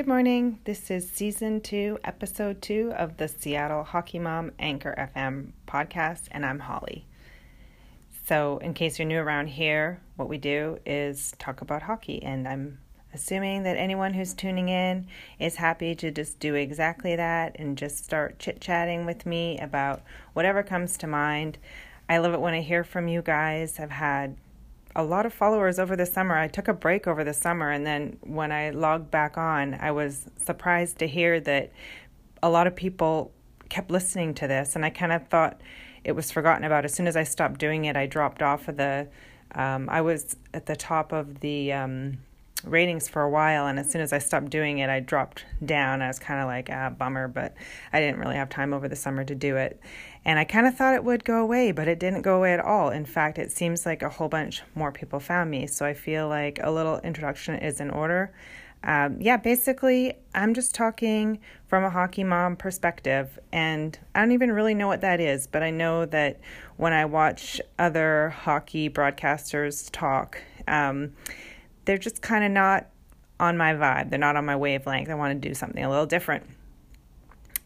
Good morning. This is season two, episode two of the Seattle Hockey Mom Anchor FM podcast, and I'm Holly. So, in case you're new around here, what we do is talk about hockey, and I'm assuming that anyone who's tuning in is happy to just do exactly that and just start chit chatting with me about whatever comes to mind. I love it when I hear from you guys. I've had a lot of followers over the summer. I took a break over the summer, and then when I logged back on, I was surprised to hear that a lot of people kept listening to this, and I kind of thought it was forgotten about. As soon as I stopped doing it, I dropped off of the. Um, I was at the top of the um, ratings for a while, and as soon as I stopped doing it, I dropped down. I was kind of like, ah, bummer, but I didn't really have time over the summer to do it. And I kind of thought it would go away, but it didn't go away at all. In fact, it seems like a whole bunch more people found me. So I feel like a little introduction is in order. Um, yeah, basically, I'm just talking from a hockey mom perspective, and I don't even really know what that is, but I know that when I watch other hockey broadcasters talk, um, they're just kind of not on my vibe. They're not on my wavelength. I want to do something a little different.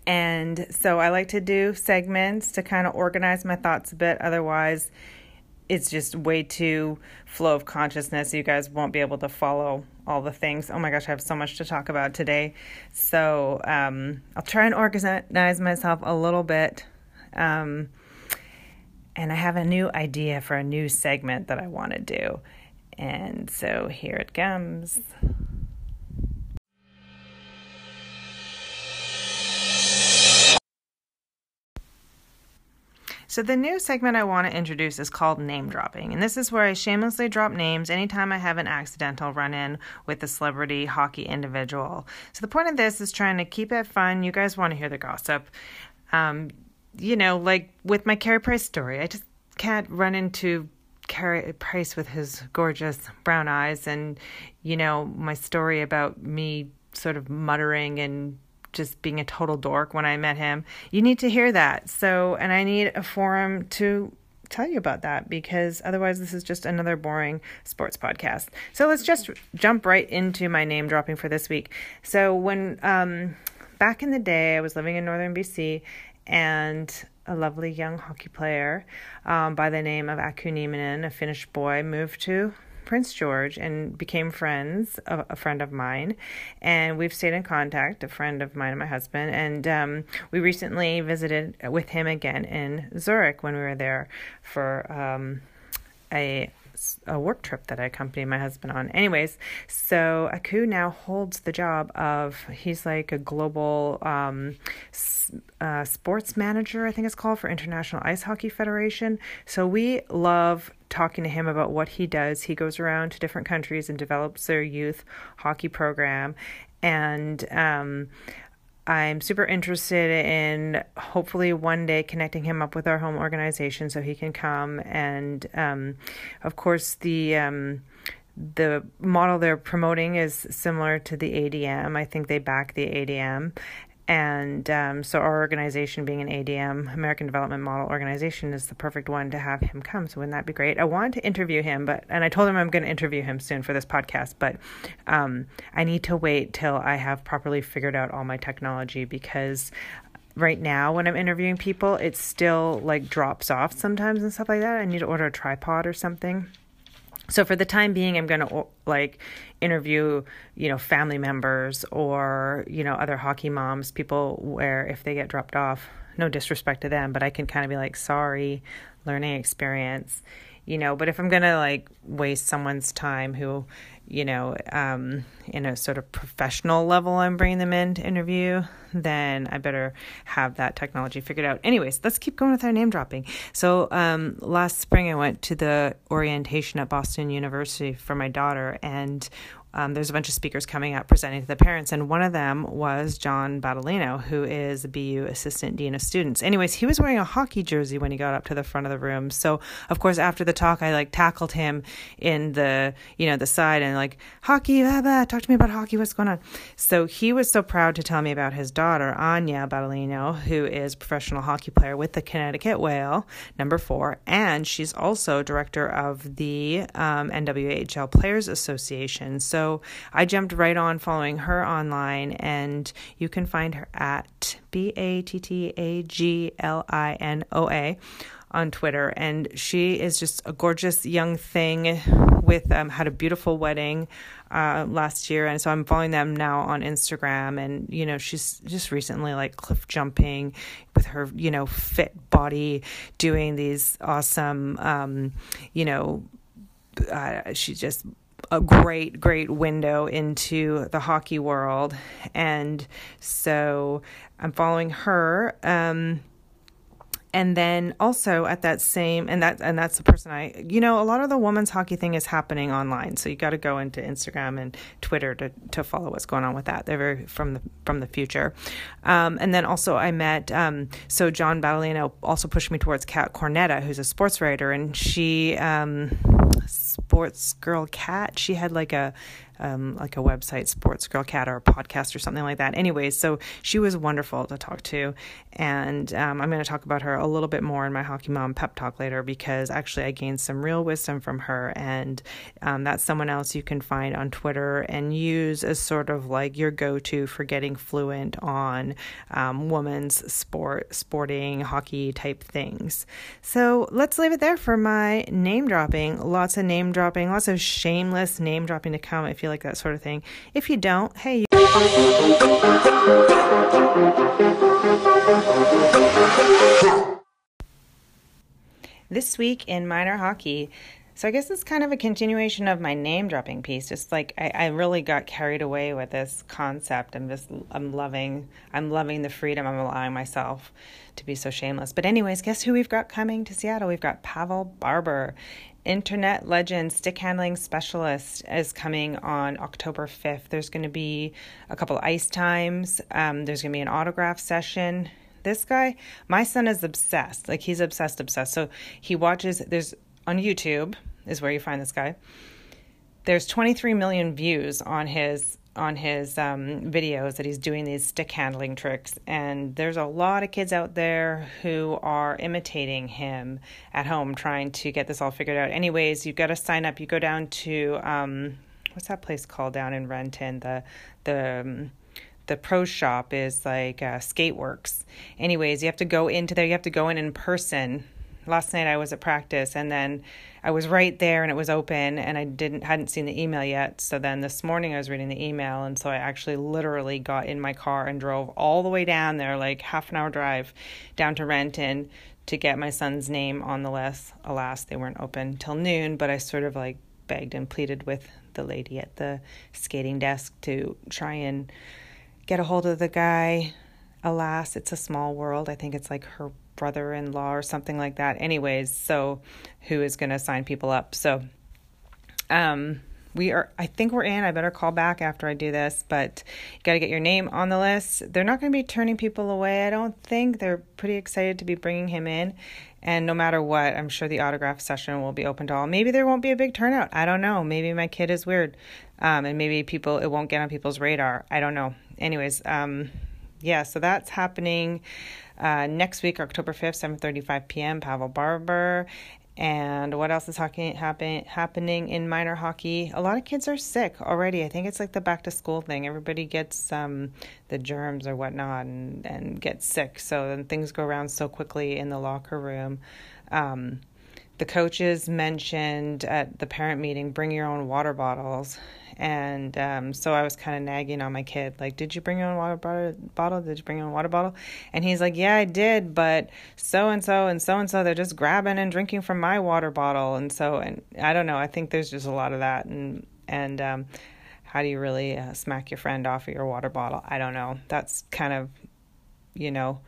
And so I like to do segments to kind of organize my thoughts a bit. Otherwise, it's just way too flow of consciousness. You guys won't be able to follow all the things. Oh my gosh, I have so much to talk about today. So um, I'll try and organize myself a little bit. Um, and I have a new idea for a new segment that I want to do. And so here it comes. So, the new segment I want to introduce is called name dropping. And this is where I shamelessly drop names anytime I have an accidental run in with a celebrity hockey individual. So, the point of this is trying to keep it fun. You guys want to hear the gossip. Um, you know, like with my Carey Price story, I just can't run into Carey Price with his gorgeous brown eyes and, you know, my story about me sort of muttering and just being a total dork when I met him. You need to hear that. So, and I need a forum to tell you about that because otherwise this is just another boring sports podcast. So let's just jump right into my name dropping for this week. So when um back in the day I was living in northern BC and a lovely young hockey player um, by the name of Aku Nieminen, a Finnish boy, moved to Prince George and became friends, a, a, friend of mine. And we've stayed in contact, a friend of mine and my husband. And um, we recently visited with him again in Zurich when we were there for um, a a work trip that I accompanied my husband on. Anyways, so Aku now holds the job of he's like a global um, uh, sports manager, I think it's called for International Ice Hockey Federation. So we love talking to him about what he does. He goes around to different countries and develops their youth hockey program. And um, I'm super interested in hopefully one day connecting him up with our home organization so he can come. And um, of course, the um, the model they're promoting is similar to the ADM. I think they back the ADM, and um, so, our organization, being an ADM, American Development Model Organization, is the perfect one to have him come. So, wouldn't that be great? I wanted to interview him, but and I told him I'm going to interview him soon for this podcast, but um, I need to wait till I have properly figured out all my technology because right now when I'm interviewing people, it still like drops off sometimes and stuff like that. I need to order a tripod or something. So for the time being, I'm going to like interview, you know, family members or, you know, other hockey moms, people where if they get dropped off, no disrespect to them, but I can kind of be like, sorry, learning experience, you know, but if I'm going to like waste someone's time who, you know, um, in a sort of professional level, I'm bringing them in to interview, then I better have that technology figured out. Anyways, let's keep going with our name dropping. So, um, last spring, I went to the orientation at Boston University for my daughter, and um, there's a bunch of speakers coming up presenting to the parents, and one of them was John Battaglino, who is the BU Assistant Dean of Students. Anyways, he was wearing a hockey jersey when he got up to the front of the room. So, of course, after the talk, I like tackled him in the you know the side and like hockey, blah, blah, talk to me about hockey. What's going on? So he was so proud to tell me about his daughter Anya Battaglino, who is professional hockey player with the Connecticut Whale, number four, and she's also director of the um, NWHL Players Association. So So I jumped right on following her online, and you can find her at B A T T A G L I N O A on Twitter, and she is just a gorgeous young thing with um, had a beautiful wedding uh, last year, and so I'm following them now on Instagram. And you know, she's just recently like cliff jumping with her you know fit body, doing these awesome um, you know, uh, she's just a great, great window into the hockey world. And so I'm following her. Um, and then also at that same and that and that's the person I you know a lot of the women's hockey thing is happening online so you got to go into Instagram and Twitter to to follow what's going on with that they're very from the from the future um, and then also I met um, so John Battaglino also pushed me towards Kat Cornetta who's a sports writer and she um, sports girl cat she had like a um, like a website, Sports Girl Cat, or a podcast or something like that. Anyways, so she was wonderful to talk to. And um, I'm going to talk about her a little bit more in my Hockey Mom pep talk later because actually I gained some real wisdom from her. And um, that's someone else you can find on Twitter and use as sort of like your go to for getting fluent on um, women's sport, sporting, hockey type things. So let's leave it there for my name dropping. Lots of name dropping, lots of shameless name dropping to come if you like that sort of thing. If you don't, hey. This week in minor hockey, so I guess it's kind of a continuation of my name dropping piece. Just like I, I, really got carried away with this concept. I'm just I'm loving I'm loving the freedom I'm allowing myself to be so shameless. But anyways, guess who we've got coming to Seattle? We've got Pavel Barber internet legend stick handling specialist is coming on October 5th. There's going to be a couple ice times. Um, there's going to be an autograph session. This guy, my son is obsessed. Like he's obsessed, obsessed. So he watches. There's on YouTube is where you find this guy. There's 23 million views on his on his um, videos that he's doing these stick handling tricks. And there's a lot of kids out there who are imitating him at home, trying to get this all figured out. Anyways, you've got to sign up. You go down to um, what's that place called down in Renton? The the um, the pro shop is like uh, Skateworks. Anyways, you have to go into there. You have to go in in person last night I was at practice and then I was right there and it was open and I didn't hadn't seen the email yet. So then this morning I was reading the email and so I actually literally got in my car and drove all the way down there, like half an hour drive down to Renton to get my son's name on the list. Alas, they weren't open till noon, but I sort of like begged and pleaded with the lady at the skating desk to try and get a hold of the guy. Alas, it's a small world. I think it's like her brother in law or something like that. Anyways, so who is going to sign people up? So, um, we are, I think we're in. I better call back after I do this, but you got to get your name on the list. They're not going to be turning people away, I don't think. They're pretty excited to be bringing him in. And no matter what, I'm sure the autograph session will be open to all. Maybe there won't be a big turnout. I don't know. Maybe my kid is weird. Um, and maybe people, it won't get on people's radar. I don't know. Anyways, um, yeah, so that's happening. Uh, next week, October 5th, 7.35 p.m., Pavel Barber. And what else is hockey, happen, happening in minor hockey? A lot of kids are sick already. I think it's like the back to school thing. Everybody gets um, the germs or whatnot and, and gets sick. So then things go around so quickly in the locker room. Um, the coaches mentioned at the parent meeting bring your own water bottles and um, so I was kind of nagging on my kid, like, "Did you bring your own water bottle? Did you bring your own water bottle?" And he's like, "Yeah, I did, but so and so and so and so they're just grabbing and drinking from my water bottle." And so, and I don't know. I think there's just a lot of that, and and um, how do you really uh, smack your friend off of your water bottle? I don't know. That's kind of, you know,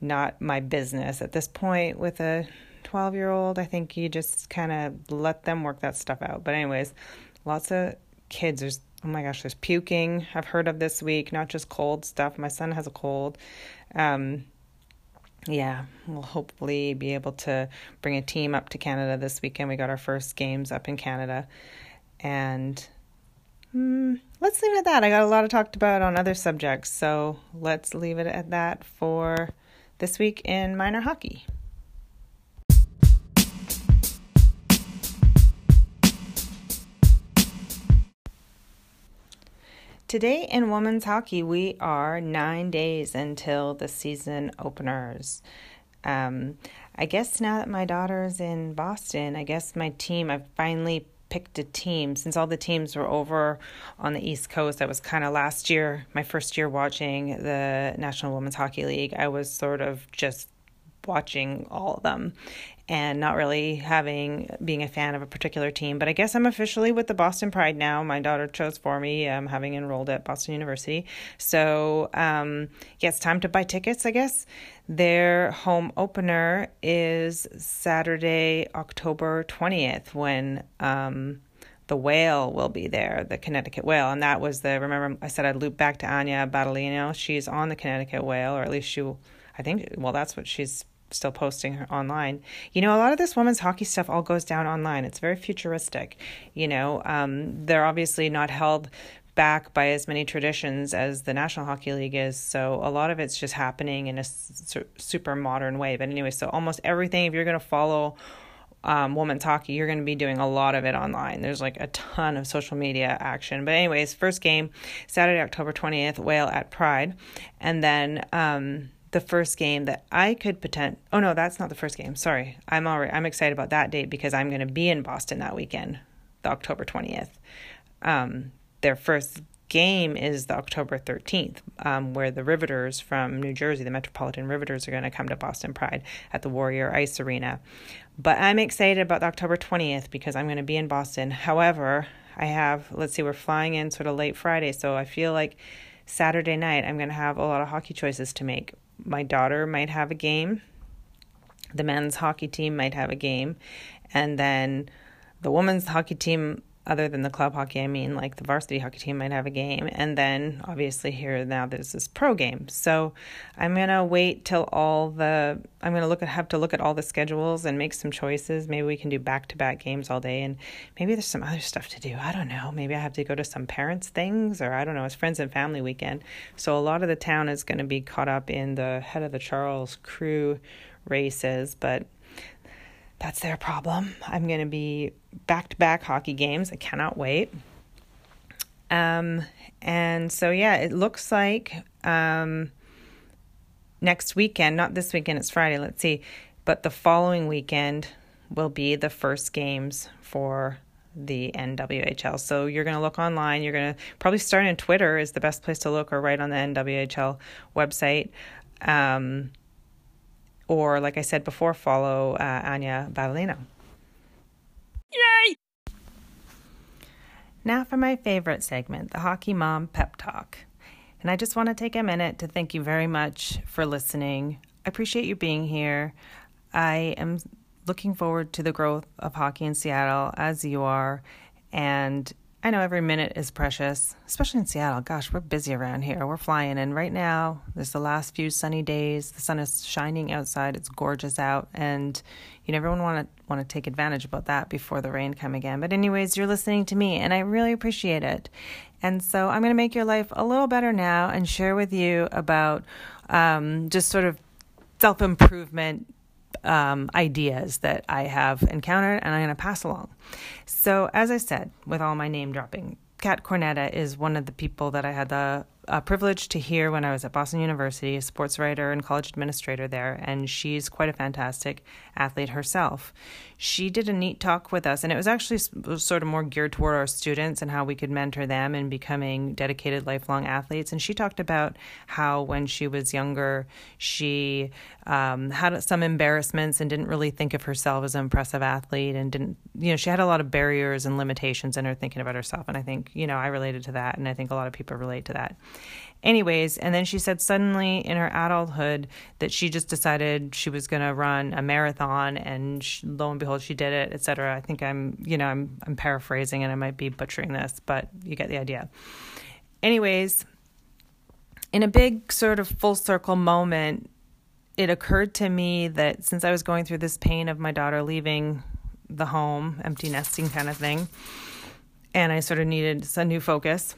not my business at this point with a 12 year old. I think you just kind of let them work that stuff out. But, anyways, lots of kids. There's oh my gosh, there's puking. I've heard of this week, not just cold stuff. My son has a cold. Um, yeah, we'll hopefully be able to bring a team up to Canada this weekend. We got our first games up in Canada, and mm, let's leave it at that. I got a lot of talked about on other subjects, so let's leave it at that for this week in minor hockey. Today in women's hockey, we are nine days until the season openers. Um, I guess now that my daughter's in Boston, I guess my team, I've finally picked a team since all the teams were over on the East Coast. That was kind of last year, my first year watching the National Women's Hockey League. I was sort of just watching all of them and not really having being a fan of a particular team. But I guess I'm officially with the Boston Pride now. My daughter chose for me, um, having enrolled at Boston University. So um, yeah, it's time to buy tickets. I guess their home opener is Saturday, October twentieth, when. Um, the whale will be there, the Connecticut whale. And that was the, remember, I said I'd loop back to Anya Battaglino. She's on the Connecticut whale, or at least she, I think, well, that's what she's still posting her online. You know, a lot of this women's hockey stuff all goes down online. It's very futuristic. You know, um, they're obviously not held back by as many traditions as the National Hockey League is. So a lot of it's just happening in a su- super modern way. But anyway, so almost everything, if you're going to follow um, women's hockey, you're going to be doing a lot of it online. There's like a ton of social media action. But, anyways, first game, Saturday, October 20th, Whale at Pride. And then, um, the first game that I could pretend. Oh no, that's not the first game. Sorry, I'm already. I'm excited about that date because I'm going to be in Boston that weekend, the October twentieth. Um, their first game is the October 13th, um, where the Riveters from New Jersey, the Metropolitan Riveters, are going to come to Boston Pride at the Warrior Ice Arena. But I'm excited about the October 20th because I'm going to be in Boston. However, I have, let's see, we're flying in sort of late Friday, so I feel like Saturday night I'm going to have a lot of hockey choices to make my daughter might have a game, the men's hockey team might have a game, and then the women's hockey team other than the club hockey, I mean, like the varsity hockey team might have a game. And then obviously here now there's this pro game. So I'm going to wait till all the, I'm going to look at, have to look at all the schedules and make some choices. Maybe we can do back to back games all day. And maybe there's some other stuff to do. I don't know. Maybe I have to go to some parents' things or I don't know. It's friends and family weekend. So a lot of the town is going to be caught up in the head of the Charles crew races. But that's their problem. I'm going to be back to back hockey games. I cannot wait. Um, and so, yeah, it looks like um, next weekend, not this weekend, it's Friday, let's see, but the following weekend will be the first games for the NWHL. So you're going to look online. You're going to probably start in Twitter is the best place to look, or right on the NWHL website. Um, or, like I said before, follow uh, Anya Battaglia. Yay! Now for my favorite segment, the Hockey Mom Pep Talk. And I just want to take a minute to thank you very much for listening. I appreciate you being here. I am looking forward to the growth of hockey in Seattle as you are. And I know every minute is precious, especially in Seattle. Gosh, we're busy around here. We're flying, and right now there's the last few sunny days. The sun is shining outside. It's gorgeous out, and you know everyone want to want to take advantage about that before the rain come again. But anyways, you're listening to me, and I really appreciate it. And so I'm going to make your life a little better now and share with you about um, just sort of self improvement um, ideas that I have encountered and I'm going to pass along. So, as I said, with all my name dropping, Kat Cornetta is one of the people that I had the a privilege to hear when I was at Boston University, a sports writer and college administrator there, and she's quite a fantastic athlete herself. She did a neat talk with us, and it was actually sort of more geared toward our students and how we could mentor them in becoming dedicated lifelong athletes. And she talked about how when she was younger, she um, had some embarrassments and didn't really think of herself as an impressive athlete, and didn't, you know, she had a lot of barriers and limitations in her thinking about herself. And I think, you know, I related to that, and I think a lot of people relate to that. Anyways, and then she said suddenly in her adulthood that she just decided she was going to run a marathon, and she, lo and behold, she did it, etc. I think I'm, you know, I'm I'm paraphrasing and I might be butchering this, but you get the idea. Anyways, in a big sort of full circle moment, it occurred to me that since I was going through this pain of my daughter leaving the home, empty nesting kind of thing, and I sort of needed a new focus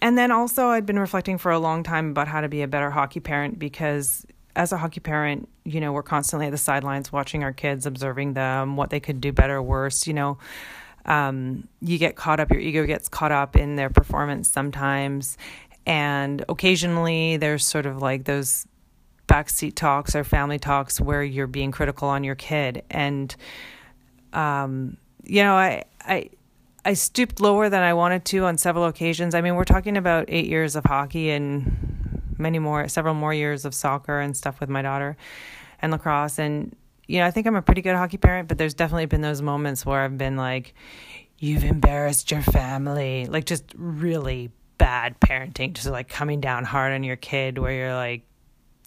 and then also, I'd been reflecting for a long time about how to be a better hockey parent because as a hockey parent, you know, we're constantly at the sidelines watching our kids, observing them, what they could do better or worse, you know. um, you get caught up, your ego gets caught up in their performance sometimes. And occasionally there's sort of like those backseat talks or family talks where you're being critical on your kid. And, um, you know, I, I, I stooped lower than I wanted to on several occasions. I mean, we're talking about eight years of hockey and many more, several more years of soccer and stuff with my daughter and lacrosse. And, you know, I think I'm a pretty good hockey parent, but there's definitely been those moments where I've been like, you've embarrassed your family. Like, just really bad parenting, just like coming down hard on your kid where you're like,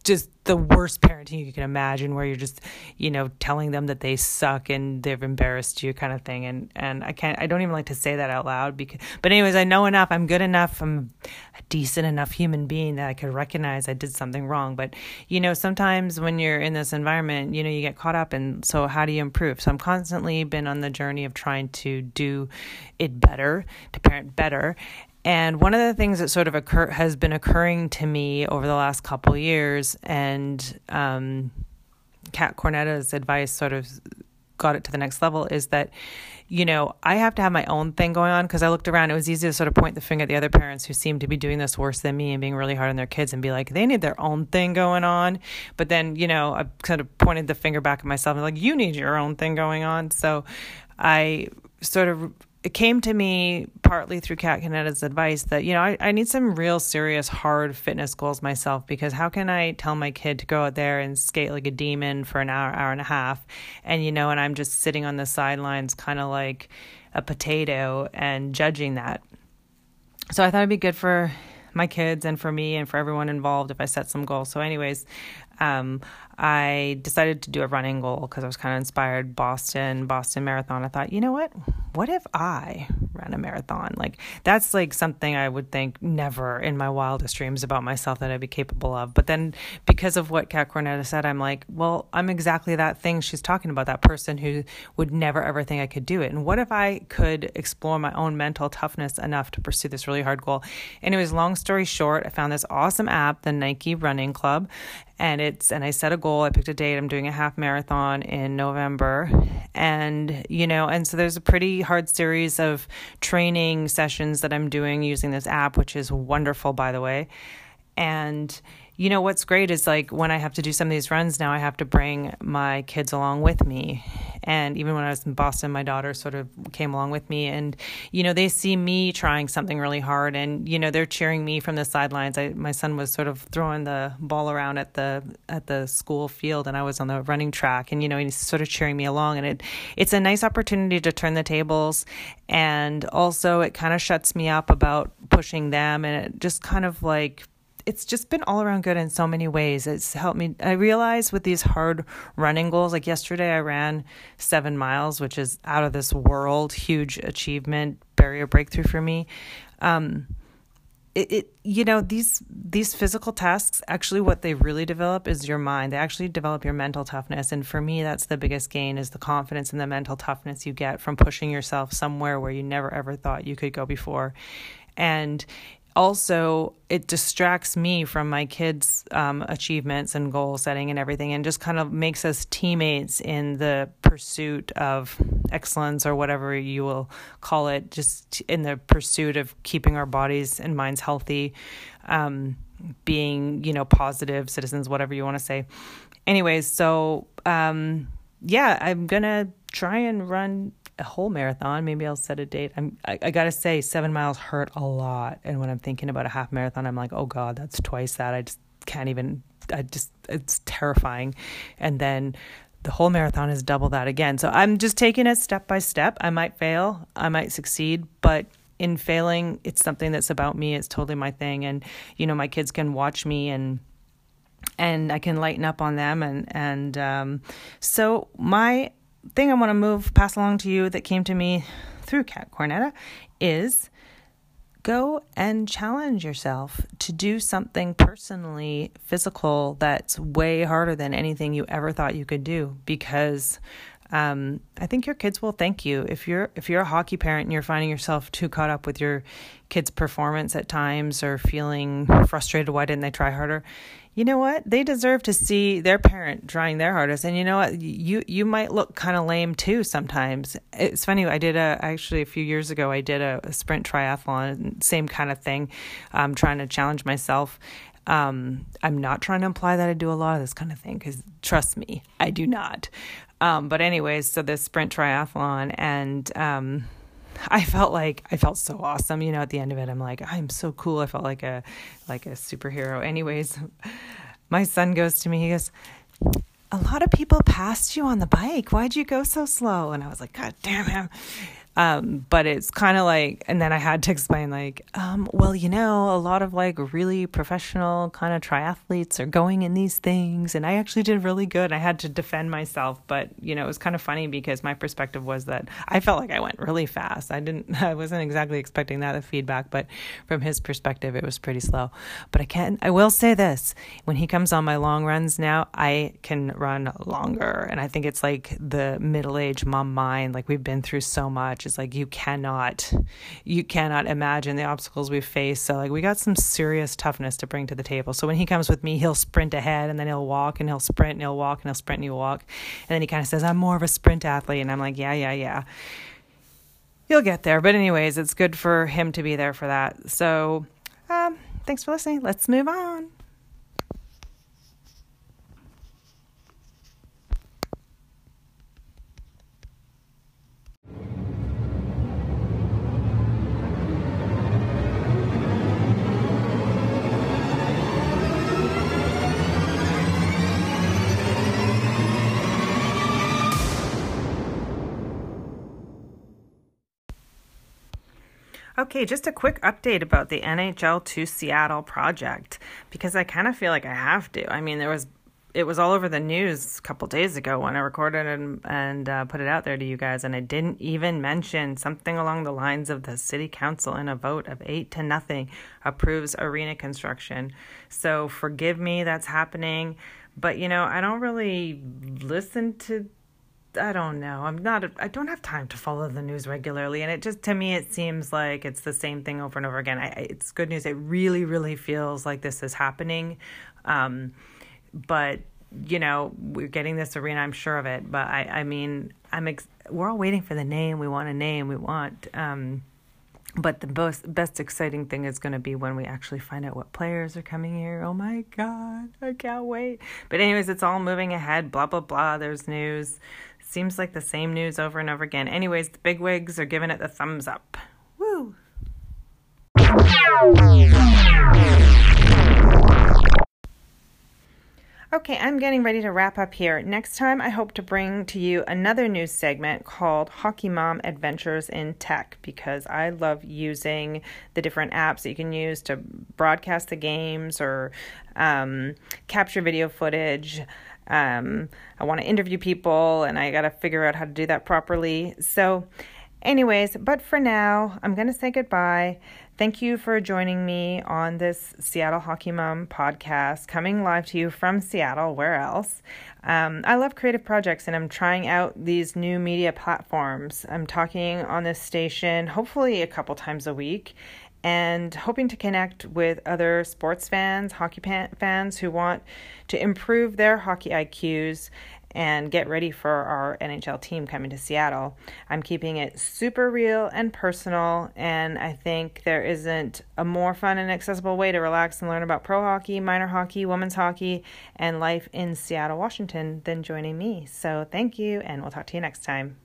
just the worst parenting you can imagine where you're just you know telling them that they suck and they've embarrassed you kind of thing. And and I can't I don't even like to say that out loud because but anyways I know enough I'm good enough I'm a decent enough human being that I could recognize I did something wrong. But you know sometimes when you're in this environment you know you get caught up and so how do you improve? So I'm constantly been on the journey of trying to do it better to parent better and one of the things that sort of occur has been occurring to me over the last couple years, and um, Kat Cornetta's advice sort of got it to the next level, is that you know I have to have my own thing going on because I looked around. It was easy to sort of point the finger at the other parents who seem to be doing this worse than me and being really hard on their kids and be like they need their own thing going on. But then you know I kind of pointed the finger back at myself and like you need your own thing going on. So I sort of it came to me partly through Kat Cornetta's advice that, you know, I, I need some real serious hard fitness goals myself because how can I tell my kid to go out there and skate like a demon for an hour, hour and a half and, you know, and I'm just sitting on the sidelines kind of like a potato and judging that. So I thought it'd be good for my kids and for me and for everyone involved if I set some goals. So, anyways, um, I decided to do a running goal because I was kind of inspired. Boston, Boston Marathon. I thought, you know what? What if I ran a marathon? Like that's like something I would think never in my wildest dreams about myself that I'd be capable of. But then because of what Kat Cornetta said, I'm like, well, I'm exactly that thing she's talking about. That person who would never ever think I could do it. And what if I could explore my own mental toughness enough to pursue this really hard goal? Anyways, long story short, I found this awesome app, the Nike Running Club, and it's and I set a goal. I picked a date. I'm doing a half marathon in November, and you know, and so there's a pretty hard series of training sessions that I'm doing using this app, which is wonderful, by the way, and you know what's great is like when I have to do some of these runs now, I have to bring my kids along with me. And even when I was in Boston, my daughter sort of came along with me. And, you know, they see me trying something really hard and, you know, they're cheering me from the sidelines. I, my son was sort of throwing the ball around at the, at the school field and I was on the running track and, you know, he's sort of cheering me along. And it, it's a nice opportunity to turn the tables. And also it kind of shuts me up about pushing them. And it just kind of like it's just been all around good in so many ways. It's helped me. I realize with these hard running goals, like yesterday, I ran seven miles, which is out of this world, huge achievement, barrier breakthrough for me. Um, it, it, you know these these physical tasks actually what they really develop is your mind they actually develop your mental toughness and for me that's the biggest gain is the confidence and the mental toughness you get from pushing yourself somewhere where you never ever thought you could go before and also it distracts me from my kids um, achievements and goal setting and everything and just kind of makes us teammates in the pursuit of excellence or whatever you will call it just in the pursuit of keeping our bodies and minds healthy um, being you know positive citizens whatever you want to say. Anyways so um, yeah i'm gonna try and run a whole marathon. Maybe I'll set a date. I'm I, I, gotta say, seven miles hurt a lot. And when I'm thinking about a half marathon, I'm like, oh god, that's twice that. I just can't even. I just it's terrifying. And then the whole marathon is double that again. So I'm just taking it step by step. I might fail, I might succeed, but in failing, it's something that's about me. It's totally my thing. And you know, my kids can watch me and and I can lighten up on them and and um, so my thing I want to move, pass along to you that came to me through Kat Cornetta is go and challenge yourself to do something personally physical that's way harder than anything you ever thought you could do because um, I think your kids will thank you if you're if you're a hockey parent and you're finding yourself too caught up with your kids' performance at times or feeling frustrated. Why didn't they try harder? You know what? They deserve to see their parent trying their hardest, and you know what? You you might look kind of lame too sometimes. It's funny. I did a actually a few years ago. I did a, a sprint triathlon, same kind of thing, um, trying to challenge myself, um, I'm not trying to imply that I do a lot of this kind of thing because trust me, I do not. Um, but anyways, so this sprint triathlon and um, I felt like I felt so awesome. You know, at the end of it, I'm like, I'm so cool. I felt like a like a superhero. Anyways, my son goes to me. He goes, "A lot of people passed you on the bike. Why'd you go so slow?" And I was like, "God damn him." Um, but it's kind of like, and then I had to explain, like, um, well, you know, a lot of like really professional kind of triathletes are going in these things, and I actually did really good. I had to defend myself, but you know, it was kind of funny because my perspective was that I felt like I went really fast. I didn't, I wasn't exactly expecting that the feedback, but from his perspective, it was pretty slow. But I can, I will say this: when he comes on my long runs now, I can run longer, and I think it's like the middle-aged mom mind. Like we've been through so much much. Like you cannot you cannot imagine the obstacles we face. So like we got some serious toughness to bring to the table. So when he comes with me, he'll sprint ahead and then he'll walk and he'll sprint and he'll walk and he'll sprint and he'll walk. And then he kind of says, "I'm more of a sprint athlete." And I'm like, "Yeah, yeah, yeah." You'll get there. But anyways, it's good for him to be there for that. So, um, thanks for listening. Let's move on. Okay, just a quick update about the NHL to Seattle project because I kind of feel like I have to. I mean, there was it was all over the news a couple days ago when I recorded and and uh, put it out there to you guys, and I didn't even mention something along the lines of the city council in a vote of eight to nothing approves arena construction. So forgive me, that's happening, but you know I don't really listen to I don't know. I'm not. I don't have time to follow the news regularly, and it just to me it seems like it's the same thing over and over again. I, it's good news. It really, really feels like this is happening, um, but you know we're getting this arena. I'm sure of it. But I, I mean, I'm. Ex- we're all waiting for the name. We want a name. We want. Um, but the best, best exciting thing is going to be when we actually find out what players are coming here. Oh my God, I can't wait. But, anyways, it's all moving ahead. Blah, blah, blah. There's news. Seems like the same news over and over again. Anyways, the bigwigs are giving it the thumbs up. Woo! Okay, I'm getting ready to wrap up here. Next time, I hope to bring to you another news segment called Hockey Mom Adventures in Tech because I love using the different apps that you can use to broadcast the games or um, capture video footage. Um, I want to interview people and I got to figure out how to do that properly. So, anyways, but for now, I'm going to say goodbye. Thank you for joining me on this Seattle Hockey Mom podcast, coming live to you from Seattle. Where else? Um, I love creative projects and I'm trying out these new media platforms. I'm talking on this station hopefully a couple times a week and hoping to connect with other sports fans, hockey fans who want to improve their hockey IQs and get ready for our NHL team coming to Seattle. I'm keeping it super real and personal, and I think there isn't a more fun and accessible way to relax and learn about pro hockey, minor hockey, women's hockey, and life in Seattle, Washington than joining me. So thank you, and we'll talk to you next time.